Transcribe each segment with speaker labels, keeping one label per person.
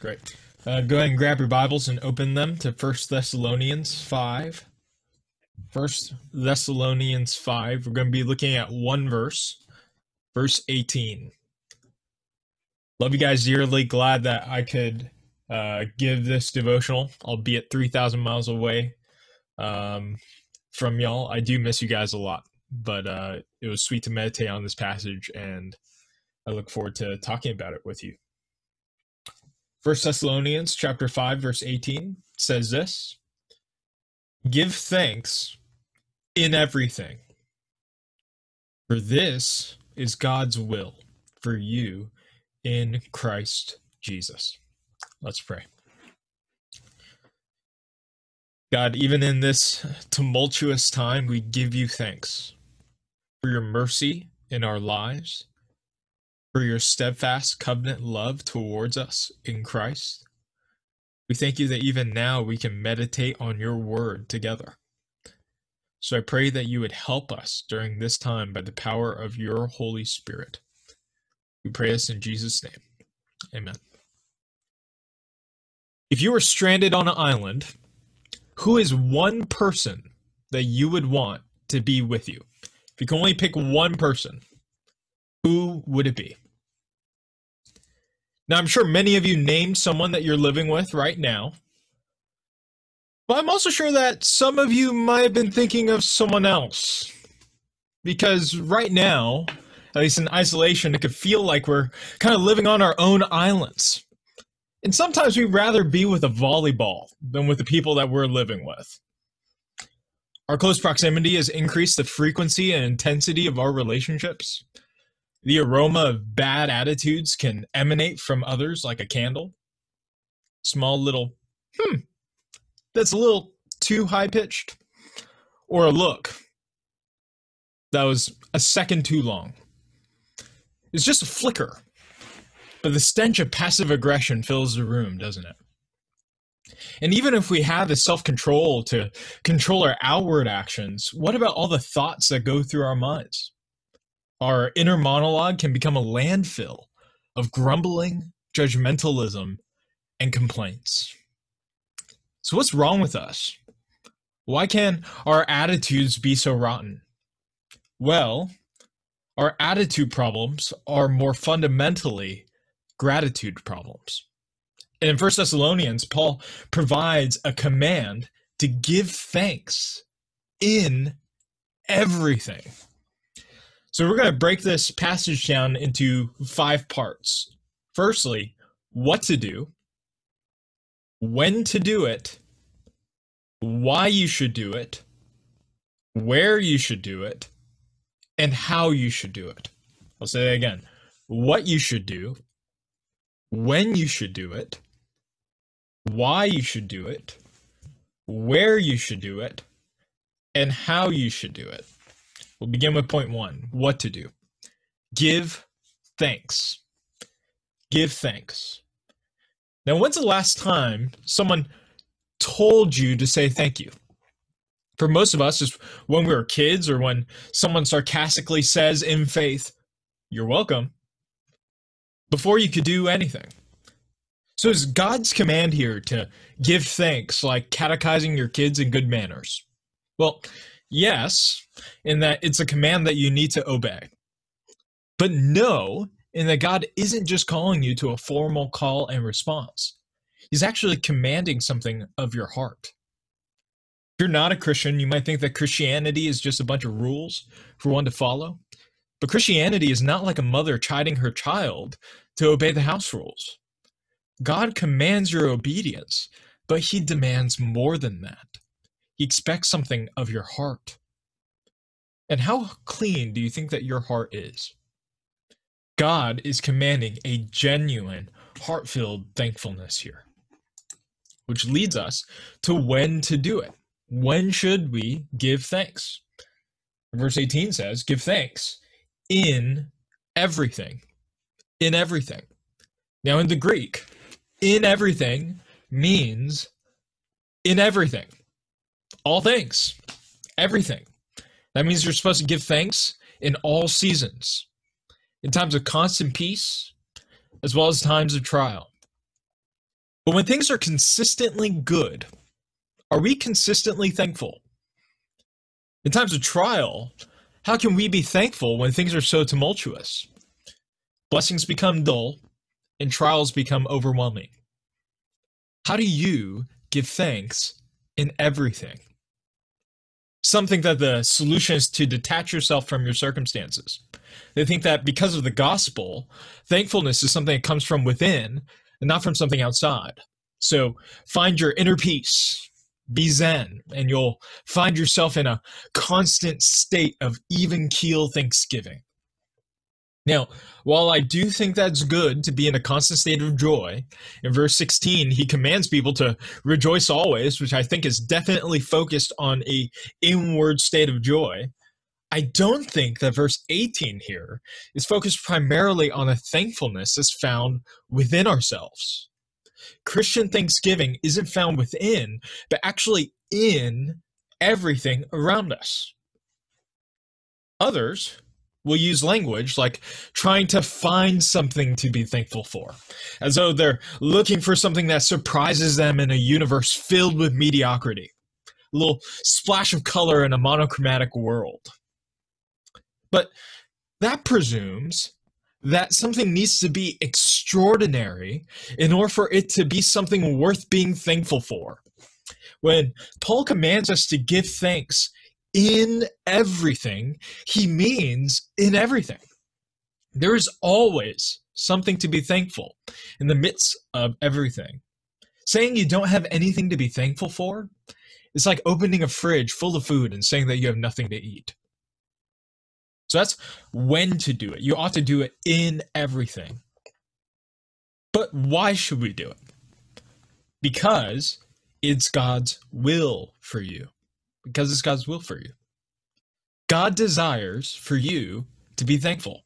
Speaker 1: Great. Uh, go ahead and grab your Bibles and open them to First Thessalonians 5. First Thessalonians 5. We're going to be looking at one verse, verse 18. Love you guys dearly. Glad that I could uh, give this devotional, albeit 3,000 miles away um, from y'all. I do miss you guys a lot, but uh, it was sweet to meditate on this passage, and I look forward to talking about it with you. First Thessalonians chapter 5 verse 18 says this Give thanks in everything for this is God's will for you in Christ Jesus. Let's pray. God, even in this tumultuous time, we give you thanks for your mercy in our lives for your steadfast covenant love towards us in Christ. We thank you that even now we can meditate on your word together. So I pray that you would help us during this time by the power of your Holy Spirit. We pray this in Jesus' name. Amen. If you were stranded on an island, who is one person that you would want to be with you? If you can only pick one person, who would it be? Now, I'm sure many of you named someone that you're living with right now. But I'm also sure that some of you might have been thinking of someone else. Because right now, at least in isolation, it could feel like we're kind of living on our own islands. And sometimes we'd rather be with a volleyball than with the people that we're living with. Our close proximity has increased the frequency and intensity of our relationships. The aroma of bad attitudes can emanate from others like a candle. Small little, hmm, that's a little too high pitched. Or a look that was a second too long. It's just a flicker. But the stench of passive aggression fills the room, doesn't it? And even if we have the self control to control our outward actions, what about all the thoughts that go through our minds? Our inner monologue can become a landfill of grumbling, judgmentalism, and complaints. So, what's wrong with us? Why can our attitudes be so rotten? Well, our attitude problems are more fundamentally gratitude problems. And in First Thessalonians, Paul provides a command to give thanks in everything. So we're going to break this passage down into five parts. Firstly, what to do, when to do it, why you should do it, where you should do it, and how you should do it. I'll say that again. What you should do, when you should do it, why you should do it, where you should do it, and how you should do it. We'll begin with point one what to do. Give thanks. Give thanks. Now, when's the last time someone told you to say thank you? For most of us, it's when we were kids or when someone sarcastically says in faith, You're welcome, before you could do anything. So, is God's command here to give thanks like catechizing your kids in good manners? Well, Yes, in that it's a command that you need to obey. But no, in that God isn't just calling you to a formal call and response. He's actually commanding something of your heart. If you're not a Christian, you might think that Christianity is just a bunch of rules for one to follow. But Christianity is not like a mother chiding her child to obey the house rules. God commands your obedience, but he demands more than that. He expects something of your heart. And how clean do you think that your heart is? God is commanding a genuine, heart filled thankfulness here, which leads us to when to do it. When should we give thanks? Verse 18 says, Give thanks in everything. In everything. Now, in the Greek, in everything means in everything all things, everything. That means you're supposed to give thanks in all seasons, in times of constant peace, as well as times of trial. But when things are consistently good, are we consistently thankful? In times of trial, how can we be thankful when things are so tumultuous? Blessings become dull and trials become overwhelming. How do you give thanks in everything? Some think that the solution is to detach yourself from your circumstances. They think that because of the gospel, thankfulness is something that comes from within and not from something outside. So find your inner peace, be zen, and you'll find yourself in a constant state of even keel thanksgiving. Now, while I do think that's good to be in a constant state of joy, in verse 16 he commands people to rejoice always, which I think is definitely focused on a inward state of joy. I don't think that verse 18 here is focused primarily on a thankfulness that's found within ourselves. Christian thanksgiving isn't found within, but actually in everything around us. Others will use language like trying to find something to be thankful for, as though they're looking for something that surprises them in a universe filled with mediocrity, a little splash of color in a monochromatic world. But that presumes that something needs to be extraordinary in order for it to be something worth being thankful for. When Paul commands us to give thanks in everything, he means in everything. There is always something to be thankful in the midst of everything. Saying you don't have anything to be thankful for is like opening a fridge full of food and saying that you have nothing to eat. So that's when to do it. You ought to do it in everything. But why should we do it? Because it's God's will for you because it's God's will for you. God desires for you to be thankful.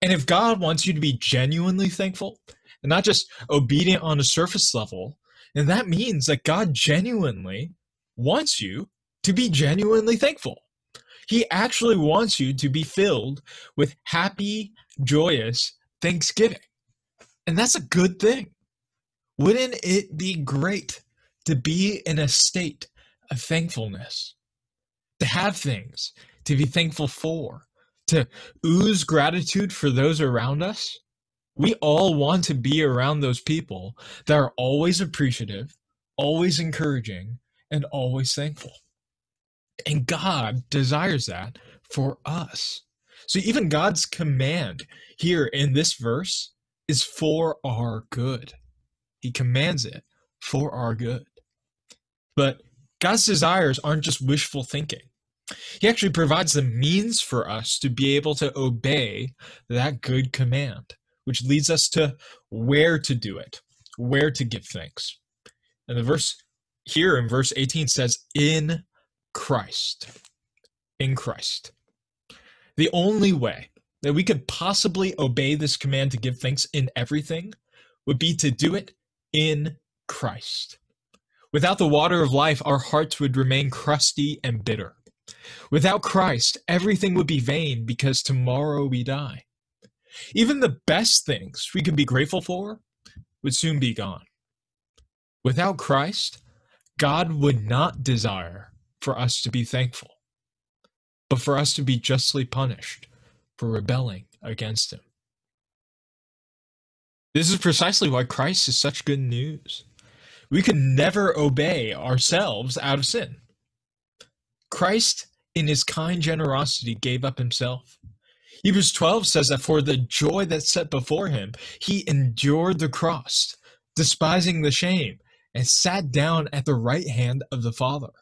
Speaker 1: And if God wants you to be genuinely thankful and not just obedient on a surface level, then that means that God genuinely wants you to be genuinely thankful. He actually wants you to be filled with happy, joyous thanksgiving. And that's a good thing. Wouldn't it be great to be in a state of thankfulness, to have things to be thankful for, to ooze gratitude for those around us. We all want to be around those people that are always appreciative, always encouraging, and always thankful. And God desires that for us. So even God's command here in this verse is for our good. He commands it for our good. But God's desires aren't just wishful thinking. He actually provides the means for us to be able to obey that good command, which leads us to where to do it, where to give thanks. And the verse here in verse 18 says, In Christ. In Christ. The only way that we could possibly obey this command to give thanks in everything would be to do it in Christ. Without the water of life, our hearts would remain crusty and bitter. Without Christ, everything would be vain because tomorrow we die. Even the best things we could be grateful for would soon be gone. Without Christ, God would not desire for us to be thankful, but for us to be justly punished for rebelling against Him. This is precisely why Christ is such good news. We could never obey ourselves out of sin. Christ, in his kind generosity, gave up himself. Hebrews 12 says that for the joy that set before him, he endured the cross, despising the shame, and sat down at the right hand of the Father.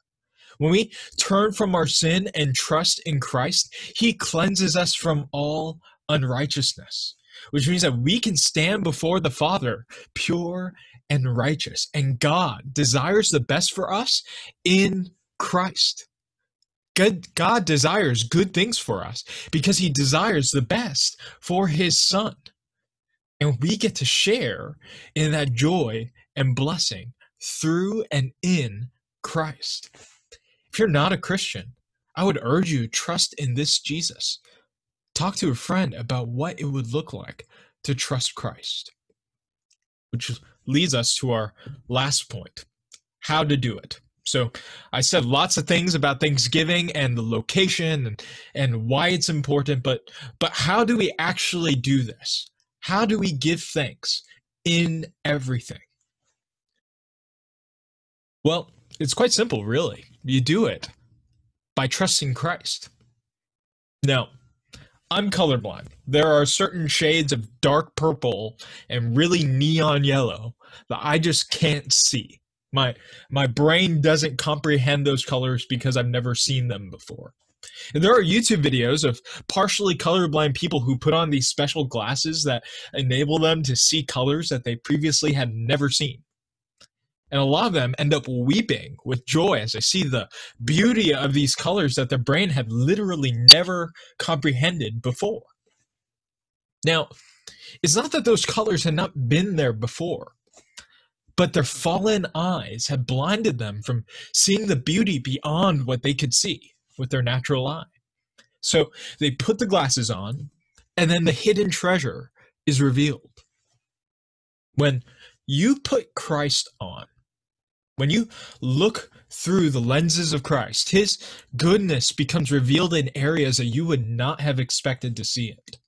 Speaker 1: When we turn from our sin and trust in Christ, he cleanses us from all unrighteousness, which means that we can stand before the Father pure and righteous. And God desires the best for us in Christ. God, God desires good things for us because he desires the best for his son. And we get to share in that joy and blessing through and in Christ. If you're not a Christian, I would urge you trust in this Jesus. Talk to a friend about what it would look like to trust Christ. Which leads us to our last point how to do it. So I said lots of things about Thanksgiving and the location and, and why it's important, but but how do we actually do this? How do we give thanks in everything? Well, it's quite simple, really. You do it by trusting Christ. Now, I'm colorblind. There are certain shades of dark purple and really neon yellow that I just can't see. My my brain doesn't comprehend those colors because I've never seen them before. And there are YouTube videos of partially colorblind people who put on these special glasses that enable them to see colors that they previously had never seen. And a lot of them end up weeping with joy as they see the beauty of these colors that their brain had literally never comprehended before. Now, it's not that those colors had not been there before but their fallen eyes had blinded them from seeing the beauty beyond what they could see with their natural eye. So they put the glasses on, and then the hidden treasure is revealed. When you put Christ on, when you look through the lenses of Christ, his goodness becomes revealed in areas that you would not have expected to see it.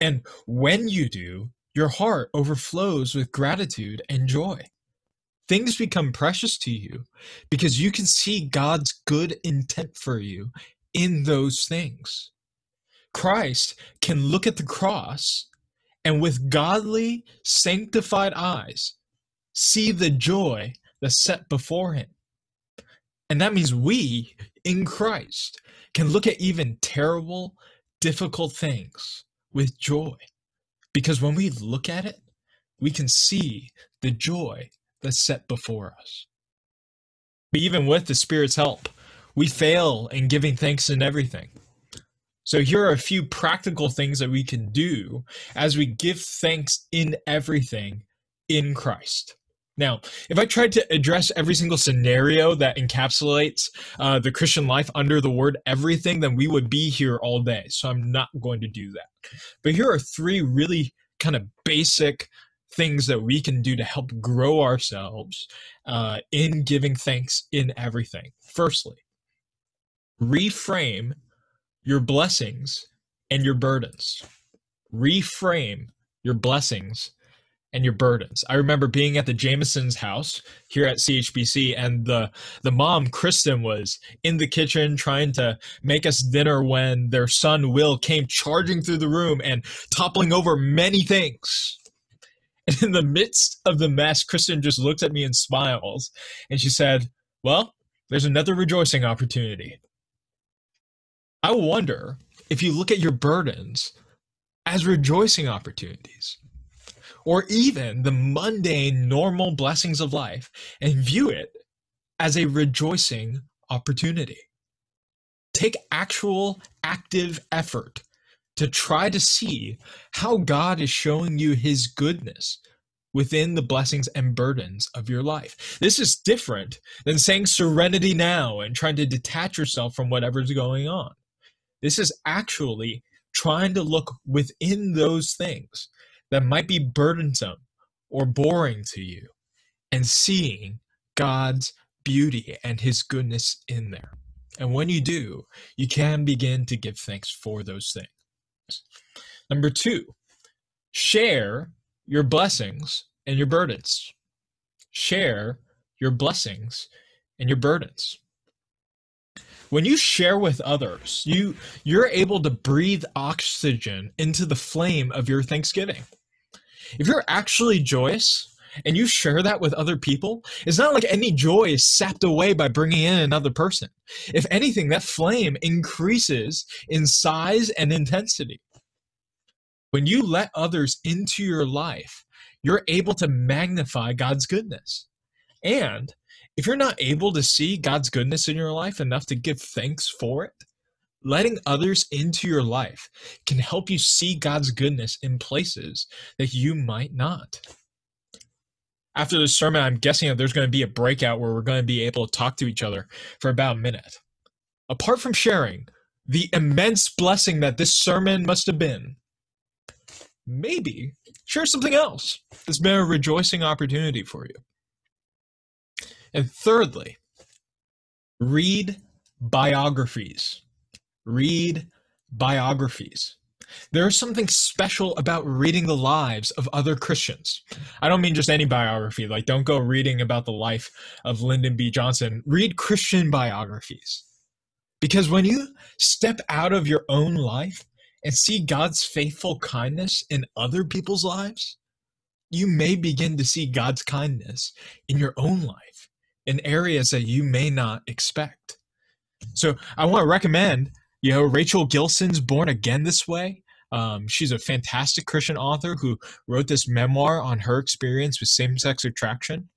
Speaker 1: And when you do, your heart overflows with gratitude and joy. Things become precious to you because you can see God's good intent for you in those things. Christ can look at the cross and with godly, sanctified eyes see the joy that's set before him. And that means we, in Christ, can look at even terrible, difficult things with joy because when we look at it, we can see the joy that's set before us. But even with the Spirit's help, we fail in giving thanks in everything. So here are a few practical things that we can do as we give thanks in everything in Christ. Now, if I tried to address every single scenario that encapsulates uh, the Christian life under the word everything, then we would be here all day. So I'm not going to do that. But here are three really kind of basic things that we can do to help grow ourselves uh, in giving thanks in everything. Firstly, reframe your blessings and your burdens. Reframe your blessings and your burdens. I remember being at the Jameson's house here at CHBC, and the the mom Kristen was in the kitchen trying to make us dinner when their son Will came charging through the room and toppling over many things. And in the midst of the mess, Kristen just looks at me and smiles, and she said, "Well, there's another rejoicing opportunity." I wonder if you look at your burdens as rejoicing opportunities or even the mundane, normal blessings of life and view it as a rejoicing opportunity. Take actual, active effort to try to see how God is showing you his goodness within the blessings and burdens of your life. This is different than saying serenity now and trying to detach yourself from whatever's going on. This is actually trying to look within those things that might be burdensome or boring to you and seeing God's beauty and his goodness in there. And when you do, you can begin to give thanks for those things. Number two, share your blessings and your burdens. Share your blessings and your burdens when you share with others you you're able to breathe oxygen into the flame of your thanksgiving if you're actually joyous and you share that with other people, it's not like any joy is sapped away by bringing in another person. If anything, that flame increases in size and intensity. When you let others into your life, you're able to magnify God's goodness. And if you're not able to see God's goodness in your life enough to give thanks for it, letting others into your life can help you see God's goodness in places that you might not. After this sermon, I'm guessing that there's going to be a breakout where we're going to be able to talk to each other for about a minute. Apart from sharing the immense blessing that this sermon must have been, maybe share something else that's been a rejoicing opportunity for you. And thirdly, read biographies. Read biographies. There's something special about reading the lives of other Christians. I don't mean just any biography, like, don't go reading about the life of Lyndon B. Johnson. Read Christian biographies. Because when you step out of your own life and see God's faithful kindness in other people's lives, you may begin to see God's kindness in your own life in areas that you may not expect. So I want to recommend, you know, Rachel Gilson's Born Again This Way. Um, she's a fantastic Christian author who wrote this memoir on her experience with same-sex attraction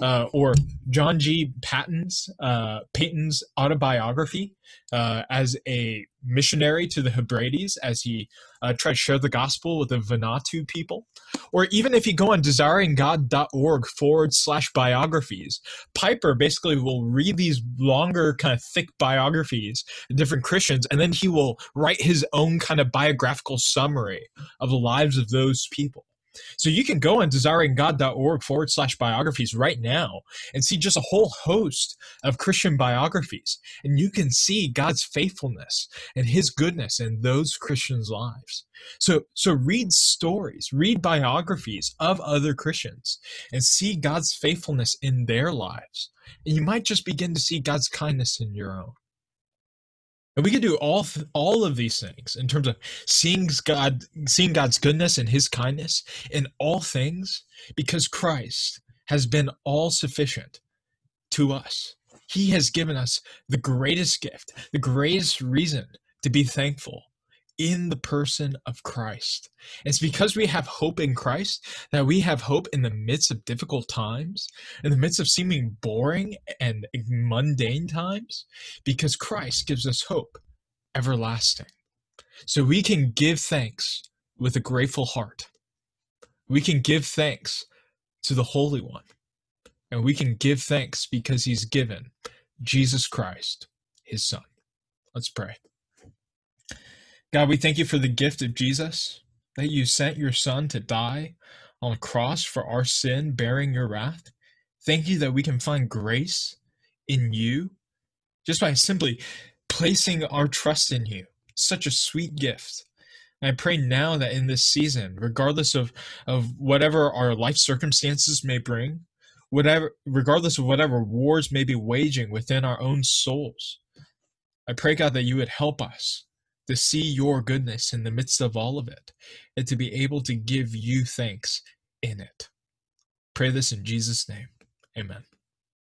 Speaker 1: uh, or John G. Paton's uh, Paton's autobiography uh, as a missionary to the Hebrides as he uh, tried to share the gospel with the Vanuatu people, or even if you go on desiringgod.org forward slash biographies, Piper basically will read these longer, kind of thick biographies of different Christians, and then he will write his own kind of biographical summary of the lives of those people. So you can go on desiringgod.org forward slash biographies right now and see just a whole host of Christian biographies. And you can see God's faithfulness and his goodness in those Christians' lives. So, so read stories, read biographies of other Christians and see God's faithfulness in their lives. And you might just begin to see God's kindness in your own. And we can do all th- all of these things in terms of seeing God, seeing God's goodness and His kindness in all things, because Christ has been all sufficient to us. He has given us the greatest gift, the greatest reason to be thankful in the person of Christ. It's because we have hope in Christ that we have hope in the midst of difficult times, in the midst of seeming boring and mundane times, because Christ gives us hope everlasting. So we can give thanks with a grateful heart. We can give thanks to the Holy One. And we can give thanks because he's given Jesus Christ, his Son. Let's pray. God, we thank you for the gift of Jesus, that you sent your Son to die on a cross for our sin, bearing your wrath. Thank you that we can find grace in you just by simply placing our trust in you. Such a sweet gift. I pray now that in this season, regardless of, of whatever our life circumstances may bring, whatever regardless of whatever wars may be waging within our own souls, I pray God that you would help us to see your goodness in the midst of all of it, and to be able to give you thanks in it. Pray this in Jesus' name. Amen.